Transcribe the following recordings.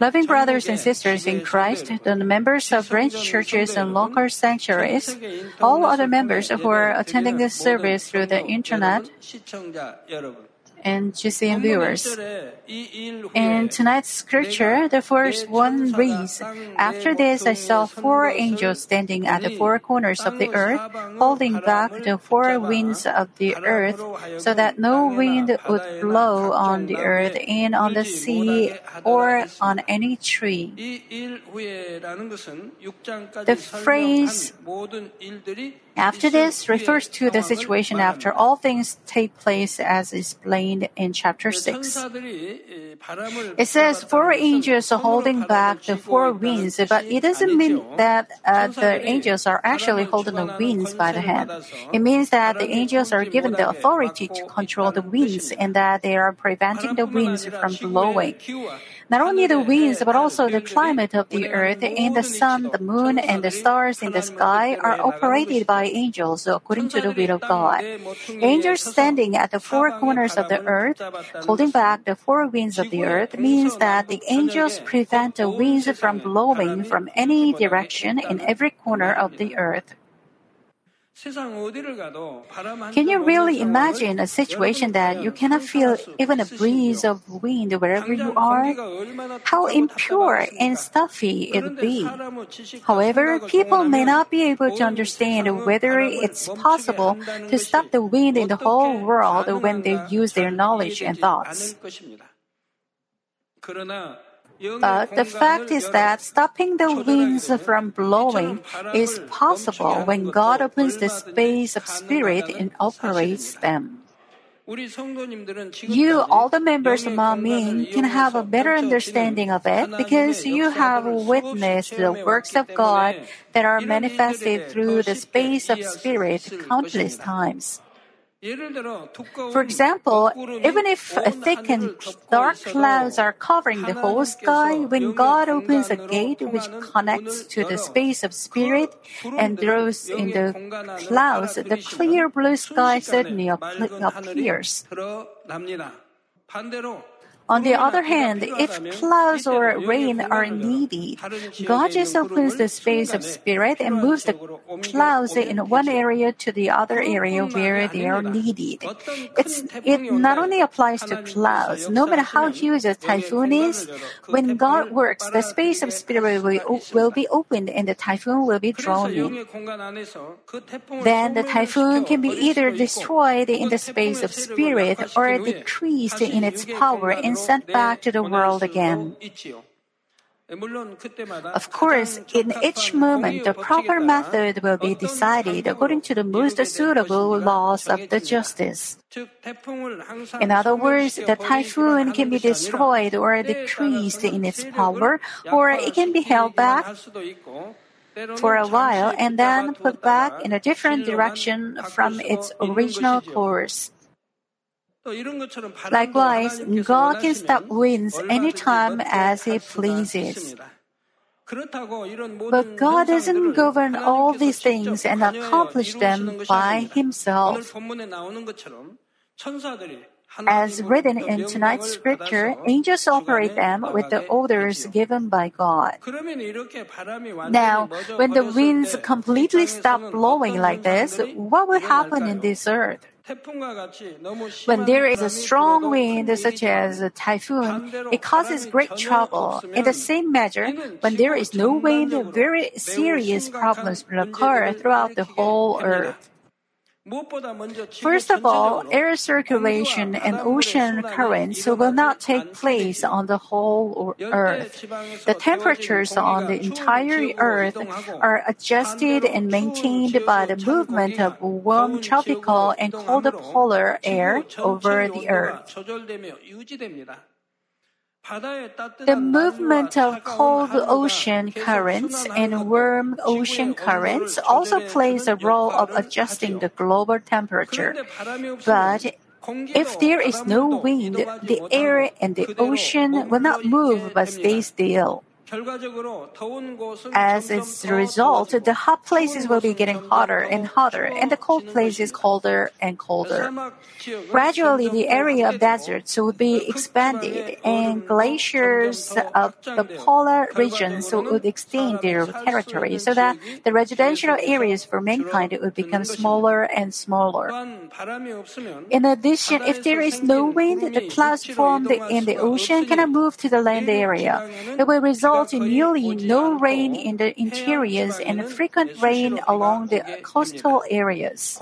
Loving brothers and sisters in Christ, the members of branch churches and local sanctuaries, all other members who are attending this service through the internet, and GCN viewers. In tonight's scripture, the first one reads, After this I saw four angels standing at the four corners of the earth, holding back the four winds of the earth, so that no wind would blow on the earth and on the sea or on any tree. The phrase After this refers to the situation after all things take place as explained in chapter 6. It says four angels are holding back the four winds, but it doesn't mean that uh, the angels are actually holding the winds by the hand. It means that the angels are given the authority to control the winds and that they are preventing the winds from blowing. Not only the winds, but also the climate of the earth. And the sun, the moon, and the stars in the sky are operated by angels according to the will of God. Angels standing at the four corners of the earth, holding back the four winds of the earth, means that the angels prevent the winds from blowing from any direction in every corner of the earth. Can you really imagine a situation that you cannot feel even a breeze of wind wherever you are? How impure and stuffy it would be. However, people may not be able to understand whether it's possible to stop the wind in the whole world when they use their knowledge and thoughts. But the fact is that stopping the winds from blowing is possible when God opens the space of spirit and operates them. You, all the members of Manmin, can have a better understanding of it because you have witnessed the works of God that are manifested through the space of spirit countless times. For example, even if thick and dark clouds are covering the whole sky, when God opens a gate which connects to the space of spirit and throws in the clouds, the clear blue sky suddenly appears. On the other hand, if clouds or rain are needed, God just opens the space of spirit and moves the clouds in one area to the other area where they are needed. It's, it not only applies to clouds, no matter how huge a typhoon is, when God works, the space of spirit will, will be opened and the typhoon will be drawn in. Then the typhoon can be either destroyed in the space of spirit or decreased in its power and sent back to the world again. Of course, in each moment, the proper method will be decided according to the most suitable laws of the justice. In other words, the typhoon can be destroyed or decreased in its power, or it can be held back for a while and then put back in a different direction from its original course. Likewise, God can stop winds anytime as He pleases. But God doesn't govern all these things and accomplish them by Himself. As written in tonight's scripture, angels operate them with the orders given by God. Now, when the winds completely stop blowing like this, what will happen in this earth? When there is a strong wind, such as a typhoon, it causes great trouble. In the same measure, when there is no wind, very serious problems will occur throughout the whole earth. First of all, air circulation and ocean currents will not take place on the whole earth. The temperatures on the entire earth are adjusted and maintained by the movement of warm tropical and cold polar air over the earth. The movement of cold ocean currents and warm ocean currents also plays a role of adjusting the global temperature. But if there is no wind, the air and the ocean will not move but stay still. As its result, the hot places will be getting hotter and hotter, and the cold places colder and colder. Gradually, the area of deserts would be expanded, and glaciers of the polar regions would extend their territory, so that the residential areas for mankind would become smaller and smaller. In addition, if there is no wind, the clouds formed in the ocean cannot move to the land area. It will result in nearly no rain in the interiors and frequent rain along the coastal areas.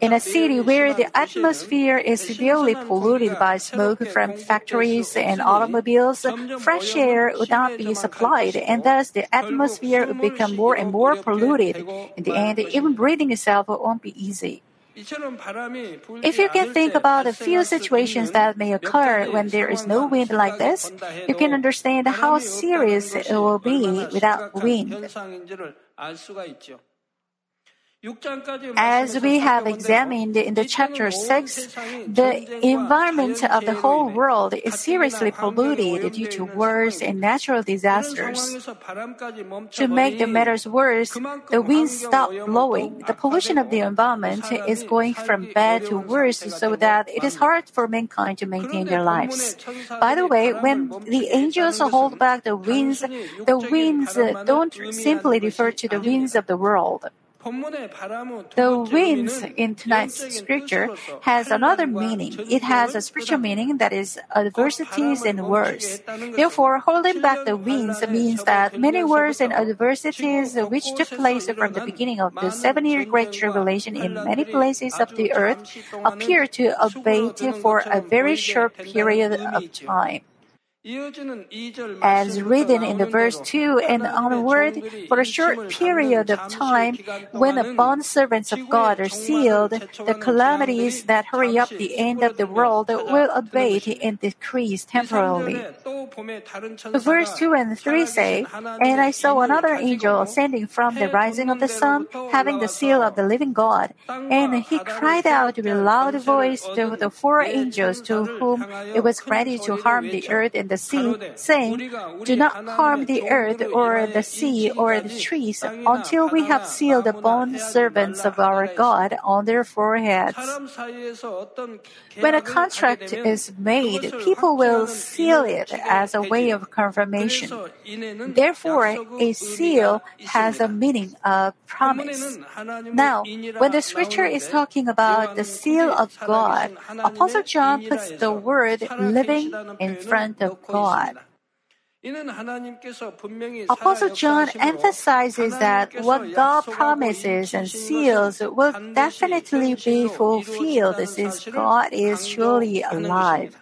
In a city where the atmosphere is severely polluted by smoke from factories and automobiles, fresh air would not be supplied, and thus the atmosphere would become more and more polluted. In the end, even breathing itself won't be easy. If you can think about a few situations that may occur when there is no wind like this, you can understand how serious it will be without wind. As we have examined in the chapter 6, the environment of the whole world is seriously polluted due to wars and natural disasters. To make the matters worse, the winds stop blowing. The pollution of the environment is going from bad to worse so that it is hard for mankind to maintain their lives. By the way, when the angels hold back the winds, the winds don't simply refer to the winds of the world. The winds in tonight's scripture has another meaning. It has a spiritual meaning that is adversities and wars. Therefore, holding back the winds means that many wars and adversities which took place from the beginning of the seven-year Great Tribulation in many places of the earth appear to abate for a very short period of time. As written in the verse 2 and onward, for a short period of time, when the bond servants of God are sealed, the calamities that hurry up the end of the world will abate and decrease temporarily. The verse 2 and 3 say, And I saw another angel ascending from the rising of the sun, having the seal of the living God. And he cried out with a loud voice to the four angels to whom it was granted to harm the earth and the sea, saying, Do not harm the earth or the sea or the trees until we have sealed the bond servants of our God on their foreheads. When a contract is made, people will seal it as a way of confirmation. Therefore, a seal has a meaning of promise. Now, when the scripture is talking about the seal of God, Apostle John puts the word living in front of God. Apostle John emphasizes that what God promises and seals will definitely be fulfilled since God is surely alive.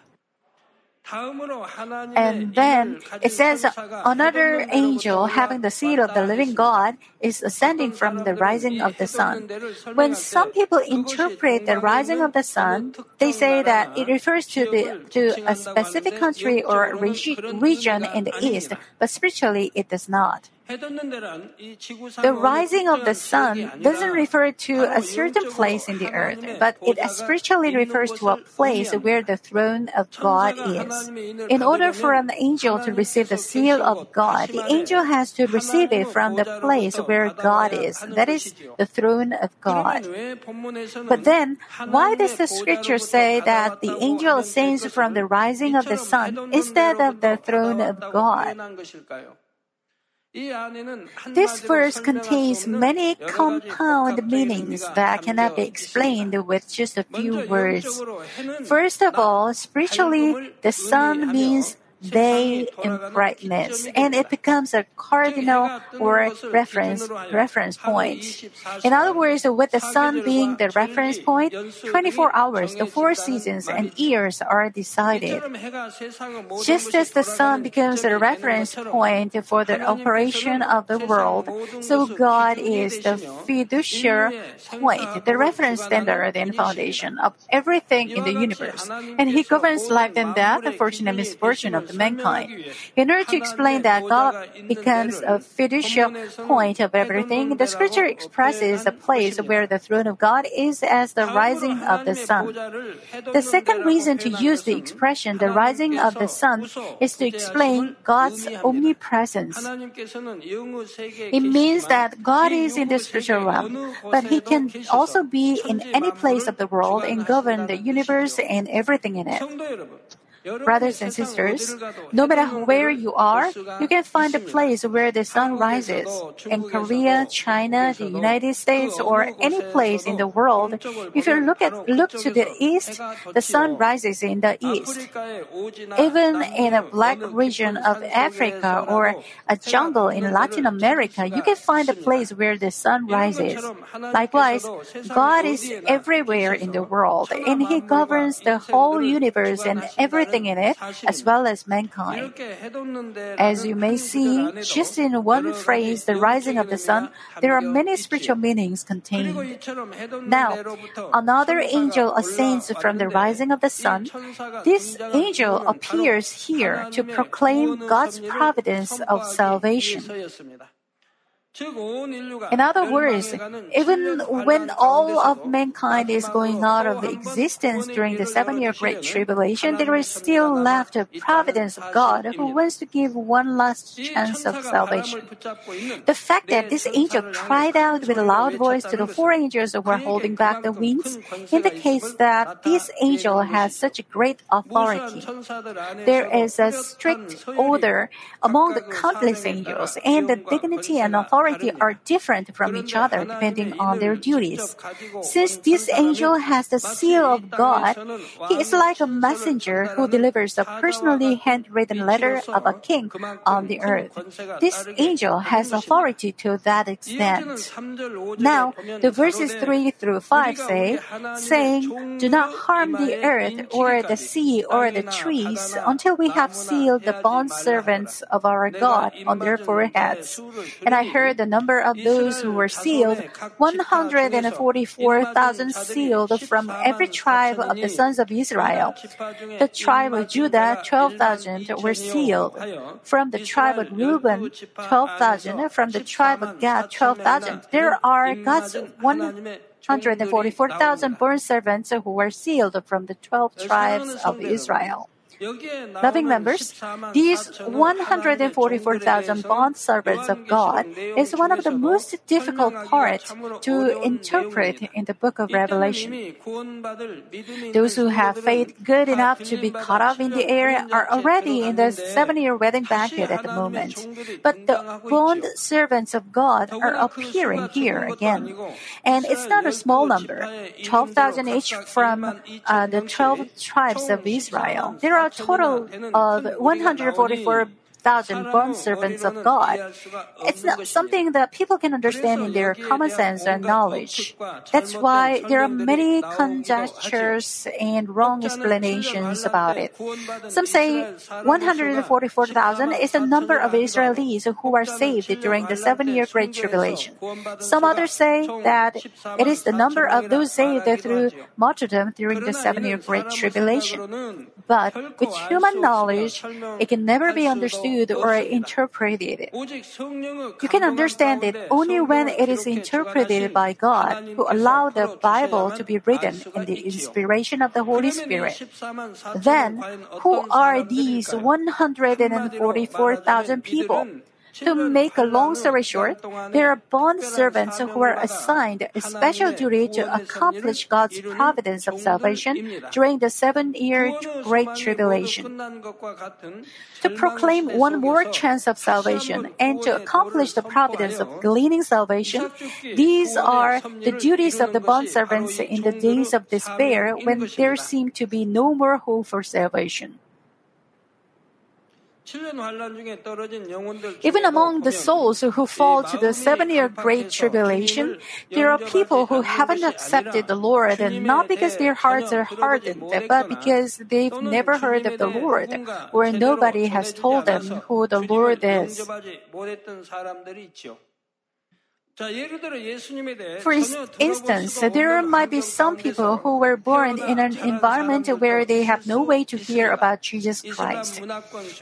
And then it says another angel having the seed of the living God is ascending from the rising of the sun. When some people interpret the rising of the sun, they say that it refers to the to a specific country or region in the east, but spiritually it does not. The rising of the sun doesn't refer to a certain place in the earth, but it spiritually refers to a place where the throne of God is. In order for an angel to receive the seal of God, the angel has to receive it from the place where God is, that is, the throne of God. But then, why does the scripture say that the angel ascends from the rising of the sun instead of the throne of God? This verse contains many compound meanings that cannot be explained with just a few words. First of all, spiritually, the sun means day in brightness, and it becomes a cardinal or reference reference point. In other words, with the sun being the reference point, 24 hours, the four seasons and years are decided. Just as the sun becomes a reference point for the operation of the world, so God is the fiduciary point, the reference standard and foundation of everything in the universe, and He governs life and death, fortune and misfortune of the mankind. In order to explain that God becomes a fiducial point of everything, the scripture expresses the place where the throne of God is as the rising of the sun. The second reason to use the expression the rising of the sun is to explain God's omnipresence. It means that God is in the spiritual realm, but He can also be in any place of the world and govern the universe and everything in it. Brothers and sisters, no matter where you are, you can find a place where the sun rises. In Korea, China, the United States, or any place in the world, if you look at look to the east, the sun rises in the east. Even in a black region of Africa or a jungle in Latin America, you can find a place where the sun rises. Likewise, God is everywhere in the world, and He governs the whole universe and everything in it, as well as mankind. As you may see, just in one phrase, the rising of the sun, there are many spiritual meanings contained. Now, another angel ascends from the rising of the sun. This angel appears here to proclaim God's providence of salvation. In other words, even when all of mankind is going out of existence during the seven year Great Tribulation, there is still left a providence of God who wants to give one last chance of salvation. The fact that this angel cried out with a loud voice to the four angels who were holding back the winds indicates that this angel has such a great authority. There is a strict order among the countless angels, and the dignity and authority authority are different from each other depending on their duties. Since this angel has the seal of God, he is like a messenger who delivers a personally handwritten letter of a king on the earth. This angel has authority to that extent. Now, the verses 3 through 5 say, saying, Do not harm the earth or the sea or the trees until we have sealed the bond servants of our God on their foreheads. And I heard the number of those who were sealed 144,000 sealed from every tribe of the sons of Israel. The tribe of Judah, 12,000 were sealed. From the tribe of Reuben, 12,000. From the tribe of Gad, 12,000. There are God's 144,000 born servants who were sealed from the 12 tribes of Israel. Loving members, these 144,000 bond servants of God is one of the most difficult parts to interpret in the book of Revelation. Those who have faith good enough to be caught up in the air are already in the seven year wedding banquet at the moment. But the bond servants of God are appearing here again. And it's not a small number 12,000 each from uh, the 12 tribes of Israel. There are a total of 144 thousand bond servants of God. It's not something that people can understand in their common sense and knowledge. That's why there are many conjectures and wrong explanations about it. Some say 144,000 is the number of Israelis who are saved during the seven year Great Tribulation. Some others say that it is the number of those saved through martyrdom during the seven year Great Tribulation. But with human knowledge, it can never be understood or interpreted. You can understand it only when it is interpreted by God, who allowed the Bible to be written in the inspiration of the Holy Spirit. Then, who are these 144,000 people? To make a long story short, there are bond servants who are assigned a special duty to accomplish God's providence of salvation during the seven year Great Tribulation. To proclaim one more chance of salvation and to accomplish the providence of gleaning salvation, these are the duties of the bond servants in the days of despair when there seemed to be no more hope for salvation. Even among the souls who fall to the seven year Great Tribulation, there are people who haven't accepted the Lord, and not because their hearts are hardened, but because they've never heard of the Lord, or nobody has told them who the Lord is. For instance, there might be some people who were born in an environment where they have no way to hear about Jesus Christ.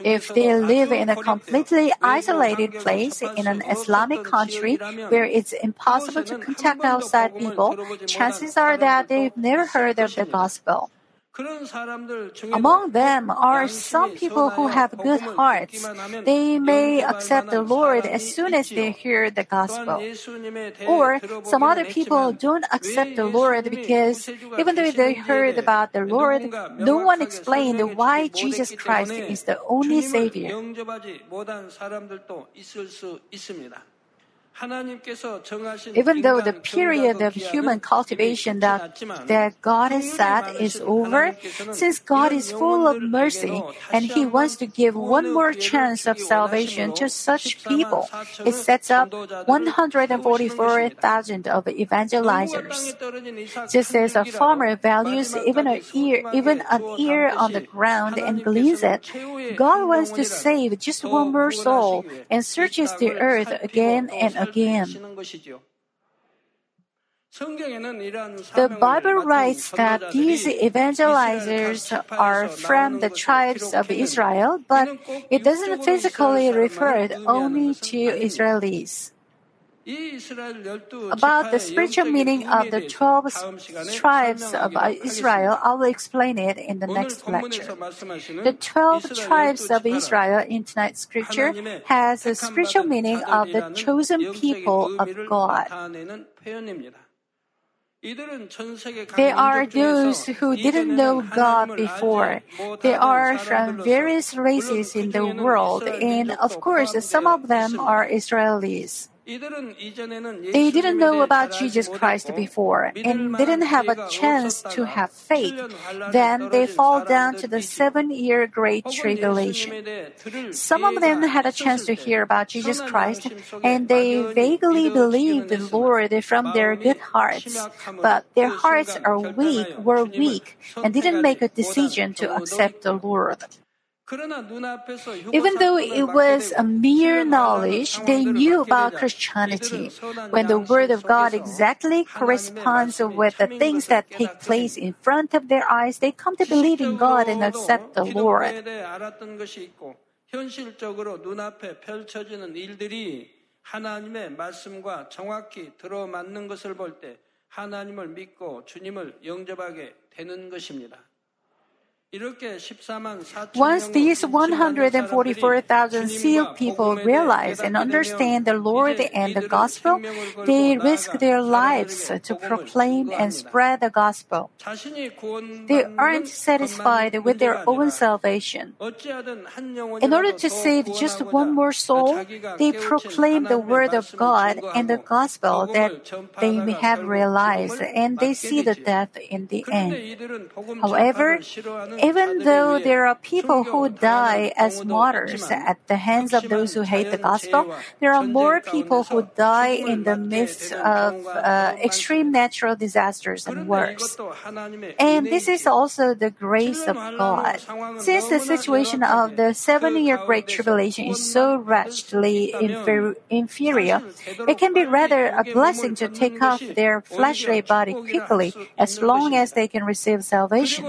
If they live in a completely isolated place in an Islamic country where it's impossible to contact outside people, chances are that they've never heard of the gospel. Among them are some people who have good hearts. They may accept the Lord as soon as they hear the gospel. Or some other people don't accept the Lord because even though they heard about the Lord, no one explained why Jesus Christ is the only Savior. Even though the period of human cultivation that, that God has set is over, since God is full of mercy and He wants to give one more chance of salvation to such people, it sets up 144,000 of evangelizers. Just as a farmer values even an ear, even an ear on the ground and gleans it, God wants to save just one more soul and searches the earth again and again. The Bible writes that these evangelizers are from the tribes of Israel, but it doesn't physically refer only to Israelis. About the spiritual meaning of the 12 tribes of Israel, I will explain it in the next lecture. The 12 tribes of Israel in tonight's scripture has a spiritual meaning of the chosen people of God. They are those who didn't know God before. They are from various races in the world, and of course, some of them are Israelis. They didn't know about Jesus Christ before and didn't have a chance to have faith. Then they fall down to the seven year Great Tribulation. Some of them had a chance to hear about Jesus Christ and they vaguely believed the Lord from their good hearts, but their hearts are weak, were weak, and didn't make a decision to accept the Lord. Even though it was a mere knowledge, they knew about Christianity. When the Word of God exactly corresponds with the things that take place in front of their eyes, they come to believe in God and accept the Lord. 현실적으로 눈앞에 펼쳐지는 일들이 하나님의 말씀과 정확히 들어맞는 것을 볼 때 하나님을 믿고 주님을 영접하게 되는 것입니다. Once these 144,000 sealed people realize and understand the Lord and the gospel, they risk their lives to proclaim and spread the gospel. They aren't satisfied with their own salvation. In order to save just one more soul, they proclaim the word of God and the gospel that they may have realized, and they see the death in the end. However, even though there are people who die as martyrs at the hands of those who hate the gospel, there are more people who die in the midst of uh, extreme natural disasters and worse. And this is also the grace of God. Since the situation of the seven year Great Tribulation is so wretchedly infer- inferior, it can be rather a blessing to take off their fleshly body quickly as long as they can receive salvation.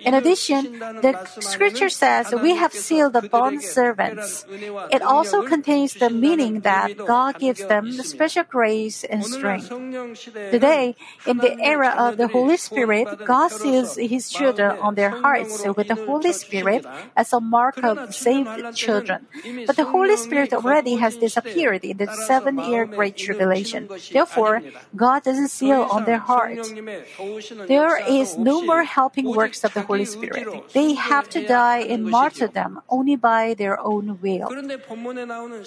In addition, the scripture says we have sealed the bond servants. It also contains the meaning that God gives them special grace and strength. Today, in the era of the Holy Spirit, God seals His children on their hearts with the Holy Spirit as a mark of saved children. But the Holy Spirit already has disappeared in the seven year Great Tribulation. Therefore, God doesn't seal on their hearts. There is no more helping works of the Holy Spirit. They have to die in martyrdom only by their own will.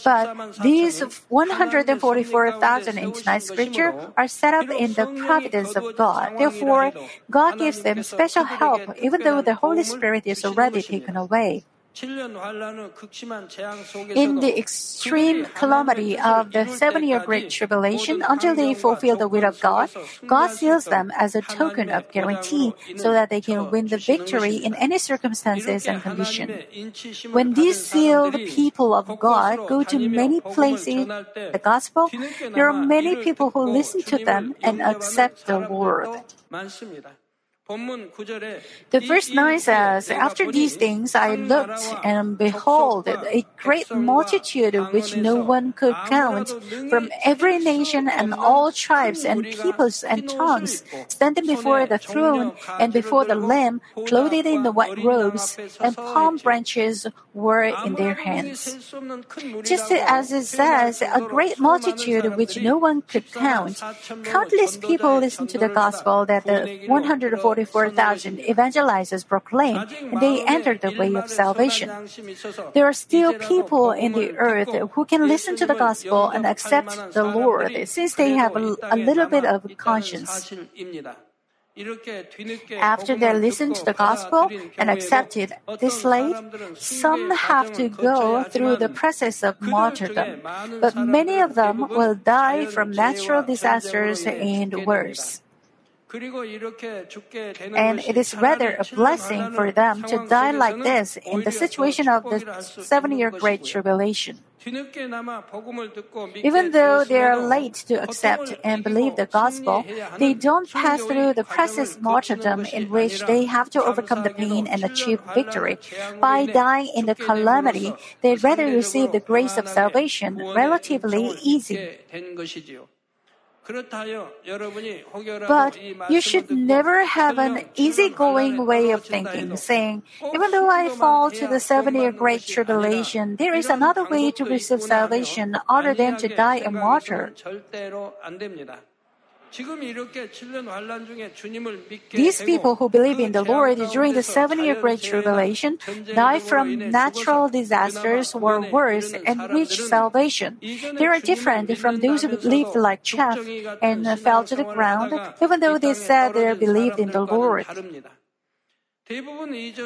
But these 144,000 in tonight's scripture are set up in the providence of God. Therefore, God gives them special help even though the Holy Spirit is already taken away. In the extreme calamity of the seven year Great Tribulation, until they fulfill the will of God, God seals them as a token of guarantee so that they can win the victory in any circumstances and condition. When these sealed people of God go to many places, the gospel, there are many people who listen to them and accept the Lord. The verse 9 says, After these things I looked, and behold, a great multitude which no one could count, from every nation and all tribes and peoples and tongues, standing before the throne and before the Lamb, clothed in the white robes, and palm branches were in their hands. Just as it says, a great multitude which no one could count, countless people listened to the gospel that the 140 44,000 evangelizers proclaim, and they entered the way of salvation. There are still people in the earth who can listen to the gospel and accept the Lord since they have a, a little bit of conscience. After they listen to the gospel and accept it this late, some have to go through the process of martyrdom, but many of them will die from natural disasters and worse. And it is rather a blessing for them to die like this in the situation of the seven year Great Tribulation. Even though they are late to accept and believe the gospel, they don't pass through the precious martyrdom in which they have to overcome the pain and achieve victory. By dying in the calamity, they rather receive the grace of salvation relatively easy. But you should never have an easygoing way of thinking, saying, even though I fall to the seven year great tribulation, there is another way to receive salvation other than to die a martyr. These people who believe in the Lord during the seven year Great Tribulation die from natural disasters or worse and reach salvation. They are different from those who lived like chaff and fell to the ground, even though they said they believed in the Lord.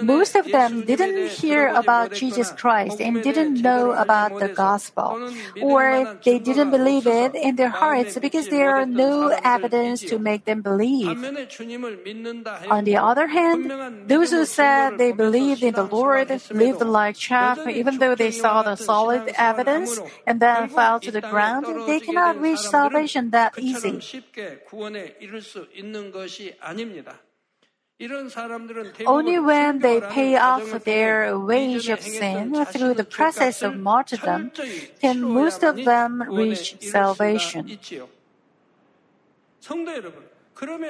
Most of them didn't hear about Jesus Christ and didn't know about the gospel, or they didn't believe it in their hearts because there are no evidence to make them believe. On the other hand, those who said they believed in the Lord lived like chaff even though they saw the solid evidence and then fell to the ground, they cannot reach salvation that easy. Only when they pay off their wage of sin through the process of martyrdom can most of them reach salvation.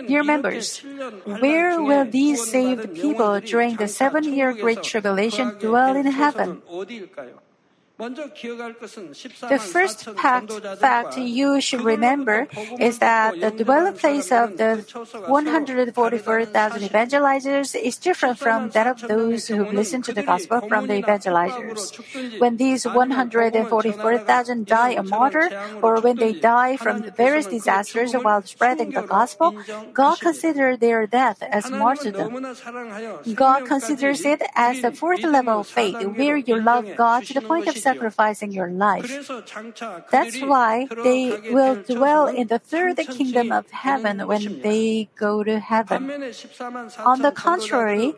Dear members, where will these saved people during the seven year Great Tribulation dwell in heaven? The first fact, fact you should remember is that the dwelling place of the 144,000 evangelizers is different from that of those who listen to the gospel from the evangelizers. When these 144,000 die a martyr, or when they die from various disasters while spreading the gospel, God considers their death as martyrdom. God considers it as the fourth level of faith, where you love God to the point of sacrificing your life. That's why they will dwell in the third kingdom of heaven when they go to heaven. On the contrary,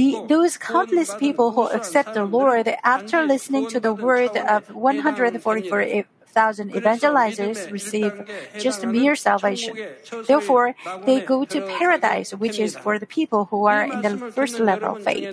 the, those countless people who accept the Lord after listening to the word of 144 thousand evangelizers receive just mere salvation. Therefore, they go to paradise, which is for the people who are in the first level of faith.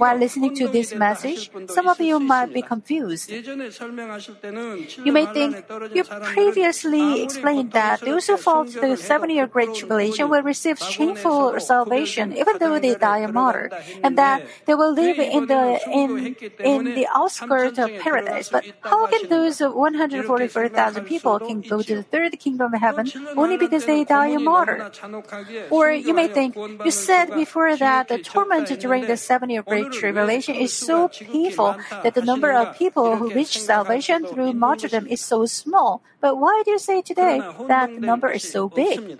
While listening to this message, some of you might be confused. You may think you previously explained that those who fall to the seven-year Great Tribulation will receive shameful salvation even though they die a martyr, and that they will live in the in in the outskirts of paradise. But how can those 140 44,000 people can go to the third kingdom of heaven only because they die a martyr. Or you may think, you said before that the torment during the seven year Great Tribulation is so painful that the number of people who reach salvation through martyrdom is so small. But why do you say today that the number is so big?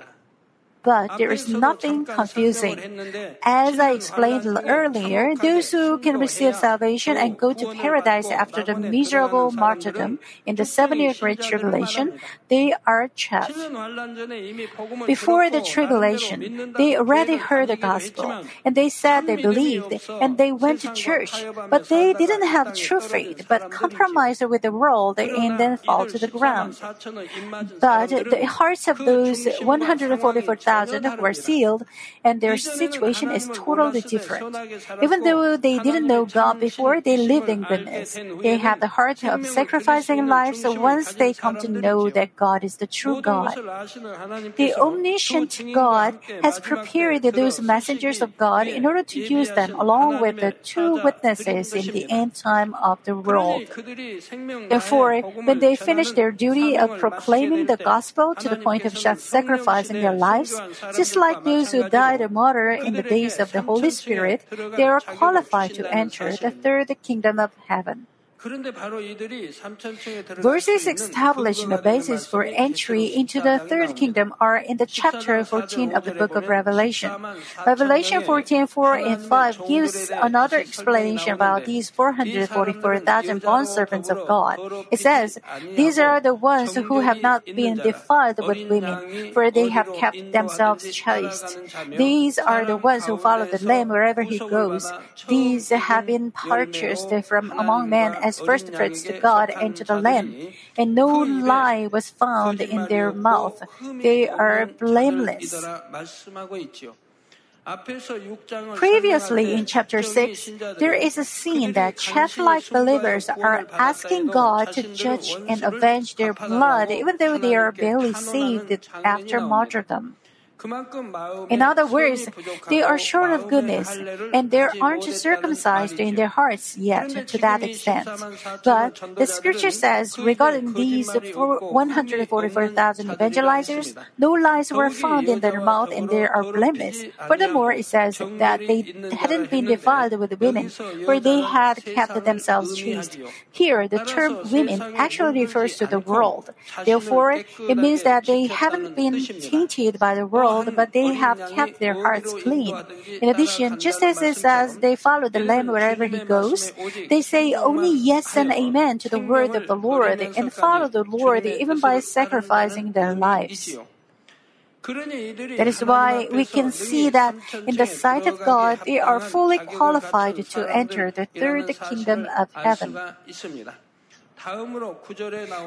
But there is nothing confusing. As I explained earlier, those who can receive salvation and go to paradise after the miserable martyrdom in the seven year great tribulation, they are chaff. Before the tribulation, they already heard the gospel, and they said they believed, and they went to church, but they didn't have true faith, but compromised with the world and then fall to the ground. But the hearts of those 144,000 who were sealed, and their situation is totally different. Even though they didn't know God before, they lived in goodness. They have the heart of sacrificing lives once they come to know that God is the true God. The omniscient God has prepared those messengers of God in order to use them along with the two witnesses in the end time of the world. Therefore, when they finish their duty of proclaiming the gospel to the point of sacrificing their lives, just like those who died a martyr in the days of the Holy Spirit, they are qualified to enter the third kingdom of heaven. Verses establishing the basis for entry into the third kingdom are in the chapter 14 of the book of Revelation. Revelation 14, 4 and 5 gives another explanation about these 444,000 bondservants of God. It says, These are the ones who have not been defiled with women, for they have kept themselves chaste. These are the ones who follow the Lamb wherever he goes. These have been purchased from among men as first fruits to God and to the Lamb, and no lie was found in their mouth. They are blameless. Previously in chapter 6, there is a scene that chaff like believers are asking God to judge and avenge their blood even though they are barely saved after martyrdom. In other words, they are short of goodness, and they aren't circumcised in their hearts yet to that extent. But the scripture says regarding these 144,000 evangelizers, no lies were found in their mouth and they are blameless. Furthermore, it says that they hadn't been defiled with women, for they had kept themselves chaste. Here, the term women actually refers to the world. Therefore, it means that they haven't been tainted by the world world, but they have kept their hearts clean. In addition, just as it says they follow the Lamb wherever he goes, they say only yes and amen to the word of the Lord and follow the Lord even by sacrificing their lives. That is why we can see that in the sight of God, they are fully qualified to enter the third kingdom of heaven.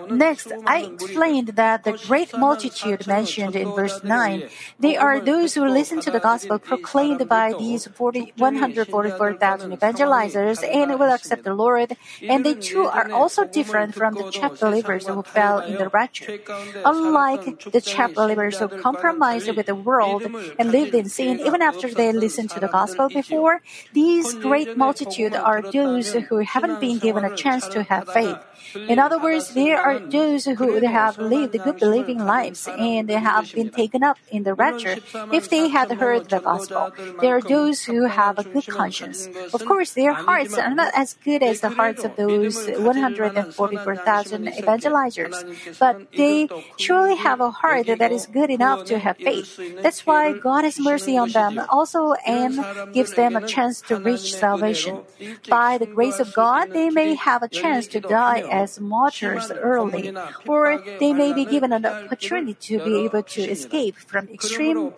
Next, I explained that the great multitude mentioned in verse 9, they are those who listen to the gospel proclaimed by these 40, 144,000 evangelizers and will accept the Lord, and they too are also different from the chaff believers who fell in the rapture. Unlike the chaff believers who compromised with the world and lived in sin even after they listened to the gospel before, these great multitude are those who haven't been given a chance to have faith. In other words, there are those who have lived good believing lives and they have been taken up in the rapture if they had heard the gospel. There are those who have a good conscience. Of course, their hearts are not as good as the hearts of those 144,000 evangelizers, but they surely have a heart that is good enough to have faith. That's why God has mercy on them also and gives them a chance to reach salvation. By the grace of God, they may have a chance to die as martyrs early, or they may be given an opportunity to be able to escape from extreme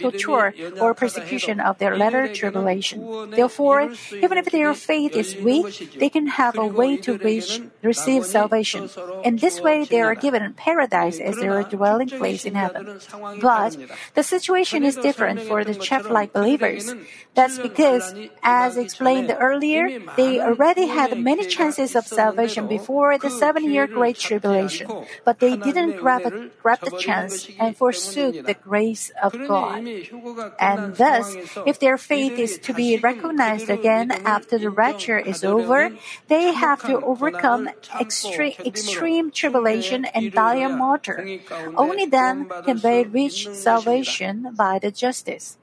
torture or persecution of their latter tribulation. Therefore, even if their faith is weak, they can have a way to reach, receive salvation. In this way, they are given paradise as their dwelling place in heaven. But the situation is different for the chaff-like believers. That's because, as explained earlier, they already had many chances of salvation before the seven-year Great Tribulation, but they didn't grab, a, grab the chance and forsook the grace of God. And thus, if their faith is to be recognized again after the rapture is over, they have to overcome extreme, extreme tribulation and die a martyr. Only then can they reach salvation by the justice.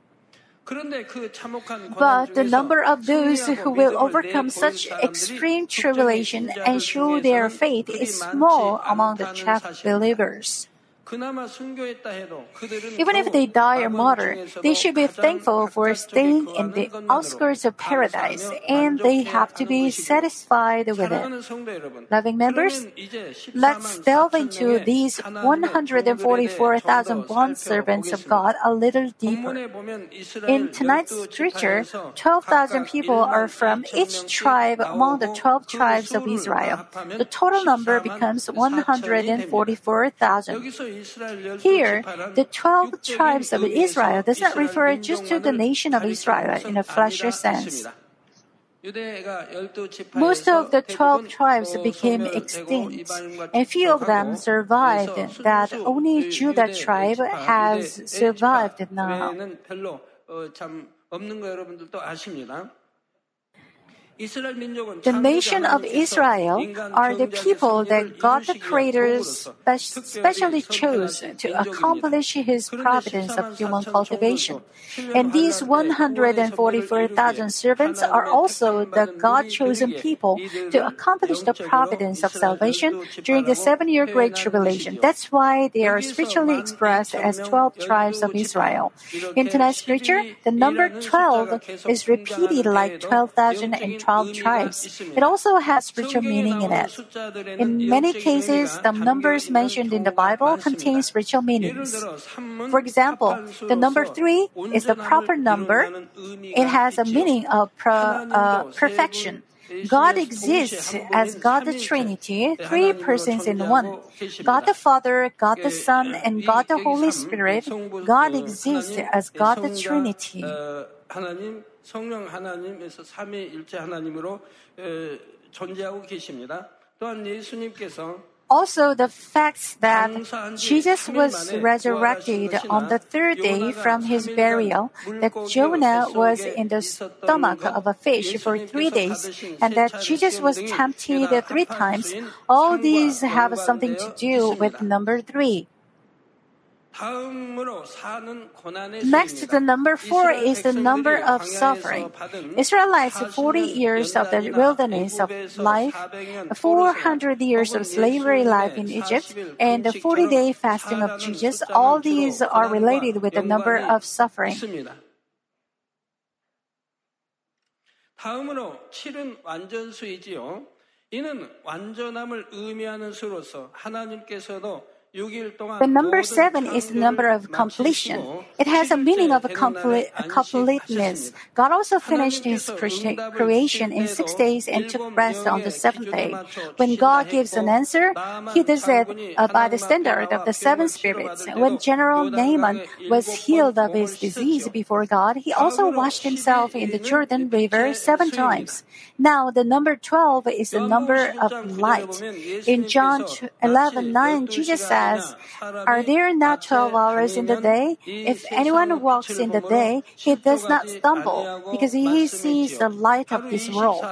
But the number of those who will overcome such extreme tribulation and show their faith is small among the chaff believers. Even if they die or martyr, they should be thankful for staying in the outskirts of paradise, and they have to be satisfied with it. Loving members, let's delve into these 144,000 bond servants of God a little deeper. In tonight's scripture, 12,000 people are from each tribe among the 12 tribes of Israel. The total number becomes 144,000. Here, the 12 tribes of Israel does not refer just to the nation of Israel in a fleshly sense. Most of the 12 tribes became extinct, and few of them survived, that only Judah tribe has survived now. The nation of Israel are the people that God the Creator specially chose to accomplish His providence of human cultivation. And these 144,000 servants are also the God chosen people to accomplish the providence of salvation during the seven year Great Tribulation. That's why they are spiritually expressed as 12 tribes of Israel. In tonight's scripture, the number 12 is repeated like 12,000 and 12 tribes. It also has spiritual meaning in it. In many cases, the numbers mentioned in the Bible contain spiritual meanings. For example, the number 3 is the proper number. It has a meaning of pro, uh, perfection. God exists as God the Trinity, three persons in one. God the Father, God the Son, and God the Holy Spirit. God exists as God the Trinity. 하나님 성령 하나님에서 삼위일체 하나님으로 존재하고 계십니다. 또한 예수님께서 Also, the fact that Jesus was resurrected on the third day from his burial, that Jonah was in the stomach of a fish for three days, and that Jesus was tempted three times, all these have something to do with number three. Next, the number four is the number of suffering. Israelites' 40 years of the wilderness of life, 400 years of slavery life in Egypt, and the 40 day fasting of Jesus, all these are related with the number of suffering. 다음으로 7은 완전수이지요. 이는 완전함을 의미하는 수로서 하나님께서도 the number seven is the number of completion. It has a meaning of a complete, completeness. God also finished His creation in six days and took rest on the seventh day. When God gives an answer, He does it uh, by the standard of the seven spirits. When General Naaman was healed of his disease before God, he also washed himself in the Jordan River seven times. Now, the number 12 is the number of light. In John 11 9, Jesus says, Are there not 12 hours in the day? If anyone walks in the day, he does not stumble, because he sees the light of this world.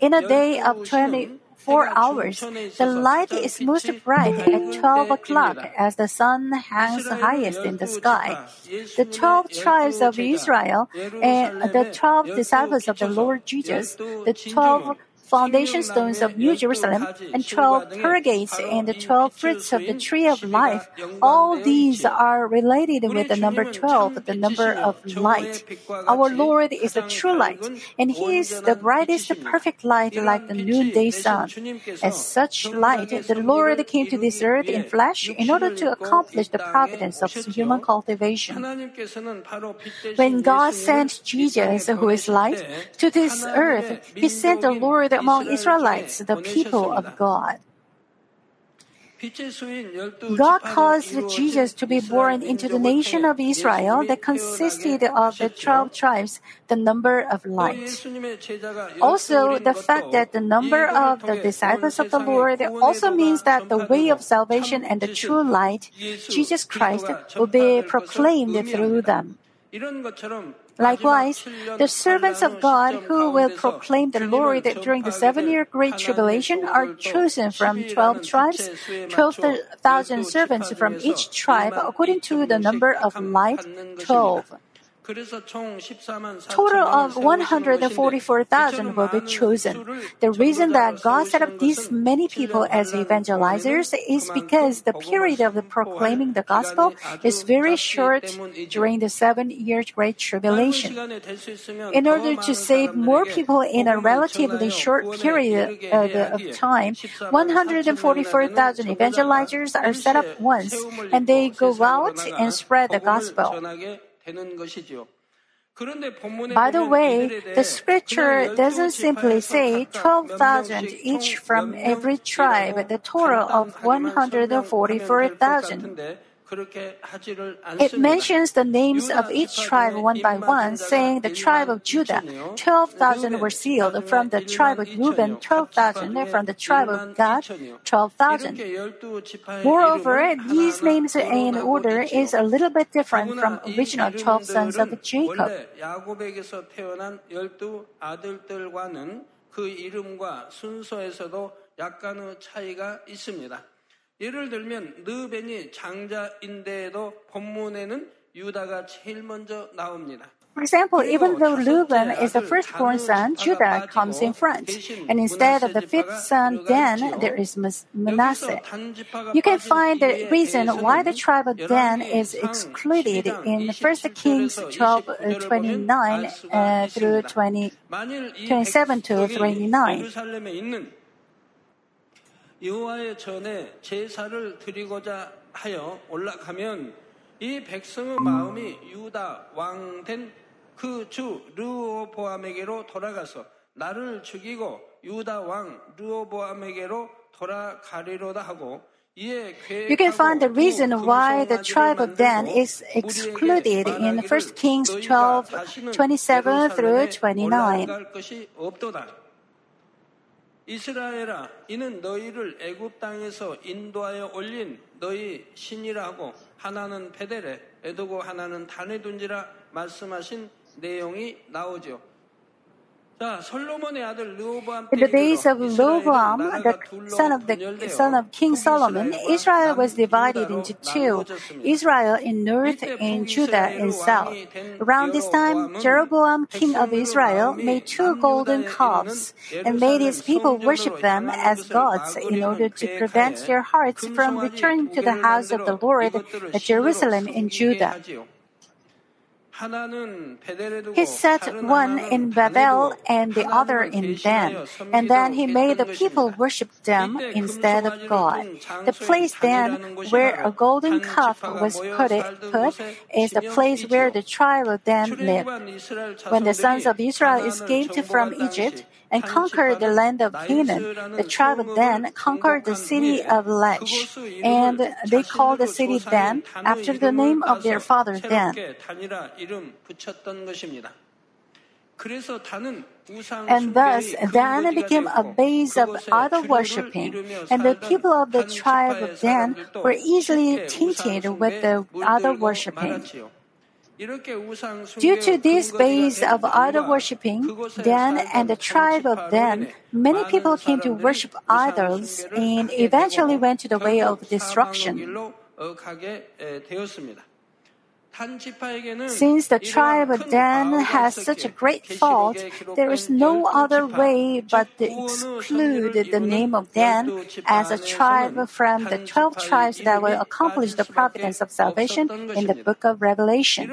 In a day of 20, four hours. The light is most bright at 12 o'clock as the sun hangs highest in the sky. The 12 tribes of Israel and the 12 disciples of the Lord Jesus, the 12 foundation stones of New Jerusalem, and 12 pearl gates and the 12 fruits of the tree of life. All these are related with the number 12, the number of light. Our Lord is the true light, and He is the brightest perfect light like the noonday sun. As such light, the Lord came to this earth in flesh in order to accomplish the providence of human cultivation. When God sent Jesus, who is light, to this earth, He sent the Lord among Israelites, the people of God. God caused Jesus to be born into the nation of Israel that consisted of the 12 tribes, the number of light. Also, the fact that the number of the disciples of the Lord also means that the way of salvation and the true light, Jesus Christ, will be proclaimed through them. Likewise, the servants of God who will proclaim the Lord during the seven year Great Tribulation are chosen from 12 tribes, 12,000 servants from each tribe according to the number of light, 12. Total of 144,000 will be chosen. The reason that God set up these many people as evangelizers is because the period of the proclaiming the gospel is very short during the seven year Great Tribulation. In order to save more people in a relatively short period uh, of time, 144,000 evangelizers are set up once and they go out and spread the gospel. By the way, the scripture doesn't simply say 12,000 each from every tribe, the total of 144,000. It mentions the names of each tribe one by one, saying the tribe of Judah, 12,000 were sealed, from the tribe of Reuben, 12,000, from the tribe of Gad, 12,000. Moreover, these names in order is a little bit different from original 12 sons of Jacob. 그 이름과 순서에서도 약간의 차이가 있습니다. 예를 들면 르벤이 장자인데도 본문에는 유다가 제일 먼저 나옵니다. For example, even though Reuben is the firstborn son, Judah comes in front. And instead of the fifth son, Dan, there is Manasseh. You can find the reason why the tribe of Dan is excluded in 1 Kings 12, uh, 29 uh, through 20, 27 to 29. 여호와의 전에 제사를 드리고자 하여 올라가면 이 백성의 마음이 유다 왕 된 그 주 르호보암에게로 돌아가서 나를 죽이고 유다 왕 르호보암에게로 돌아가리로다 하고 You can find the reason why the tribe of Dan is excluded in 1 Kings 12, 27 through 29. 이스라엘아 이는 너희를 애굽 땅에서 인도하여 올린 너희 신이라 하고 하나는 베델에 에두고 하나는 단에 둔지라 말씀하신 내용이 나오죠. In the days of Rehoboam, the son of the son of King Solomon, Israel was divided into two: Israel in north and Judah in south. Around this time, Jeroboam, king of Israel, made two golden calves and made his people worship them as gods in order to prevent their hearts from returning to the house of the Lord at Jerusalem in Judah. He set one in Bethel and the other in Dan, and then he made the people worship them instead of God. The place then where a golden calf was put, put is the place where the tribe of Dan lived. When the sons of Israel escaped from Egypt, and conquered the land of Canaan. The tribe of Dan conquered the city of Lech, and they called the city Dan after the name of their father Dan. And thus, Dan became a base of idol worshipping, and the people of the tribe of Dan were easily tainted with the idol worshipping. Due to this base of idol worshipping, Dan and the tribe of Dan, many people came to worship idols and eventually went to the way of destruction. Since the tribe of Dan has such a great fault, there is no other way but to exclude the name of Dan as a tribe from the twelve tribes that will accomplish the providence of salvation in the book of Revelation.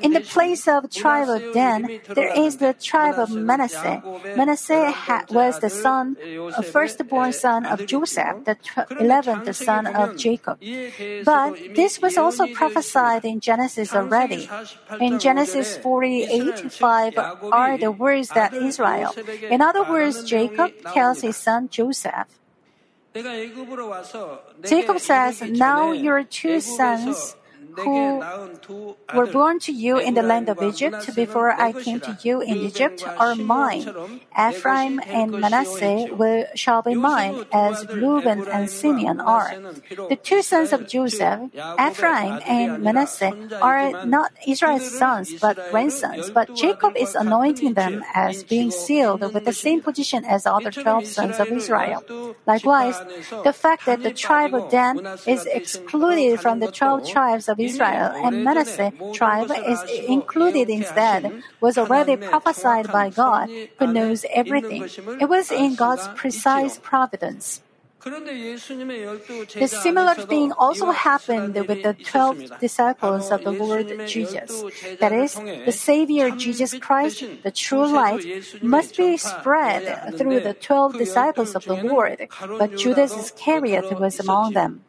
In the place of tribe of Dan, there is the tribe of Manasseh. Manasseh ha- was the son, a firstborn son of Joseph, the eleventh son of Jacob. But this was also prophesied in Genesis already. In Genesis 48, 5 are the words that Israel. In other words, Jacob tells his son Joseph. Jacob says, Now your two sons who were born to you in the land of Egypt before I came to you in Egypt are mine. Ephraim and Manasseh will, shall be mine, as Reuben and Simeon are. The two sons of Joseph, Ephraim and Manasseh, are not Israel's sons but grandsons, but Jacob is anointing them as being sealed with the same position as other twelve sons of Israel. Likewise, the fact that the tribe of Dan is excluded from the twelve tribes of Israel and Manasseh tribe is included instead was already prophesied by God who knows everything. It was in God's precise providence. The similar thing also happened with the 12 disciples of the Lord Jesus. That is, the Savior Jesus Christ, the true light, must be spread through the 12 disciples of the Lord, but Judas Iscariot was among them.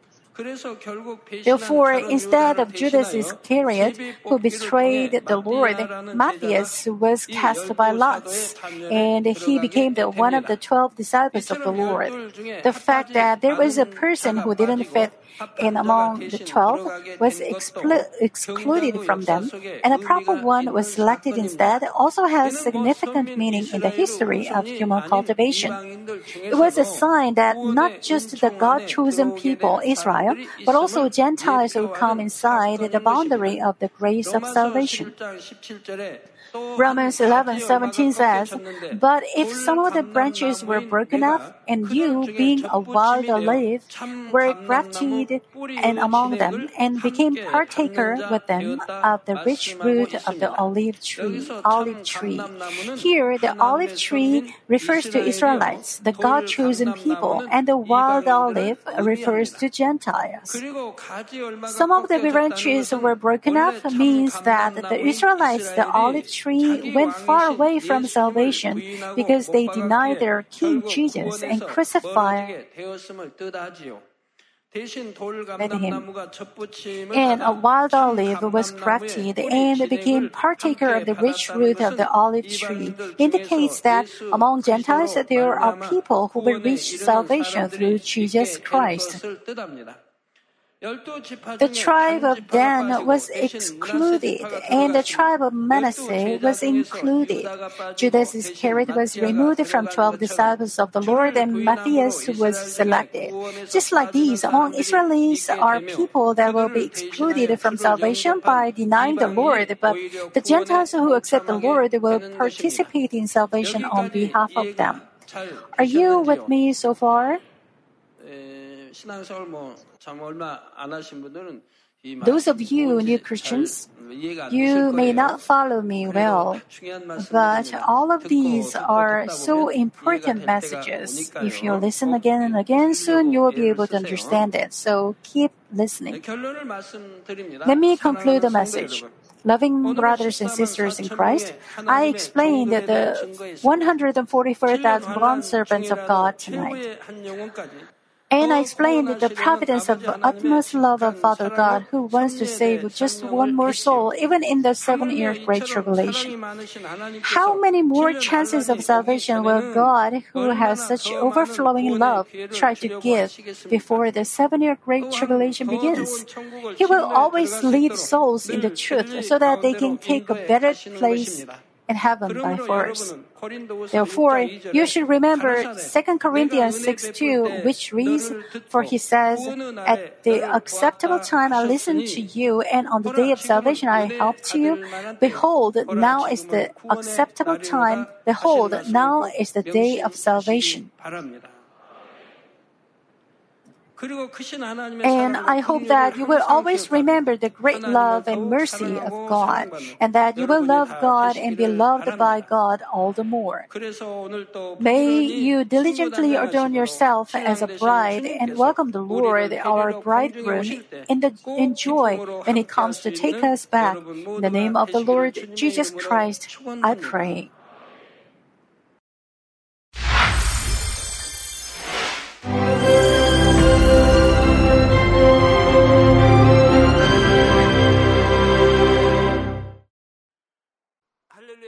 Therefore, instead of Judas Iscariot, who betrayed the Lord, Matthias was cast by lots, and he became the one of the twelve disciples of the Lord. The fact that there was a person who didn't fit in among the twelve was expl- excluded from them, and a proper one was selected instead also has significant meaning in the history of human cultivation. It was a sign that not just the God chosen people, Israel, but also Gentiles would come inside the boundary of the grace of salvation. Romans 11:17 says, "But if some of the branches were broken off, and you, being a wild olive, were grafted in among them, and became partaker with them of the rich root of the olive tree." Olive tree. Here, the olive tree refers to Israelites, the God-chosen people, and the wild olive refers to Gentiles. Some of the branches were broken off means that the Israelites, the olive tree, tree went far away from salvation because they denied their King Jesus and crucified him. And a wild olive was grafted and became partaker of the rich root of the olive tree, indicates that among Gentiles there are people who will reach salvation through Jesus Christ. The tribe of Dan was excluded, and the tribe of Manasseh was included. Judas Iscariot was removed from 12 disciples of the Lord, and Matthias was selected. Just like these, among Israelis are people that will be excluded from salvation by denying the Lord, but the Gentiles who accept the Lord will participate in salvation on behalf of them. Are you with me so far? Those of you new Christians, you may not follow me well, but all of these are so important messages. If you listen again and again, soon you will be able to understand it. So keep listening. Let me conclude the message. Loving brothers and sisters in Christ, I explained the 144,000 bond servants of God tonight. And I explained the providence of the utmost love of Father God who wants to save just one more soul even in the seven year great tribulation. How many more chances of salvation will God, who has such overflowing love, try to give before the seven year great tribulation begins? He will always lead souls in the truth so that they can take a better place in heaven by force. Therefore, you should remember 2 Corinthians 6 2, which reads, For he says, At the acceptable time I listened to you, and on the day of salvation I helped you. Behold, now is the acceptable time. Behold, now is the day of salvation. And I hope that you will always remember the great love and mercy of God, and that you will love God and be loved by God all the more. May you diligently adorn yourself as a bride and welcome the Lord, our bridegroom, in, the, in joy when He comes to take us back. In the name of the Lord Jesus Christ, I pray.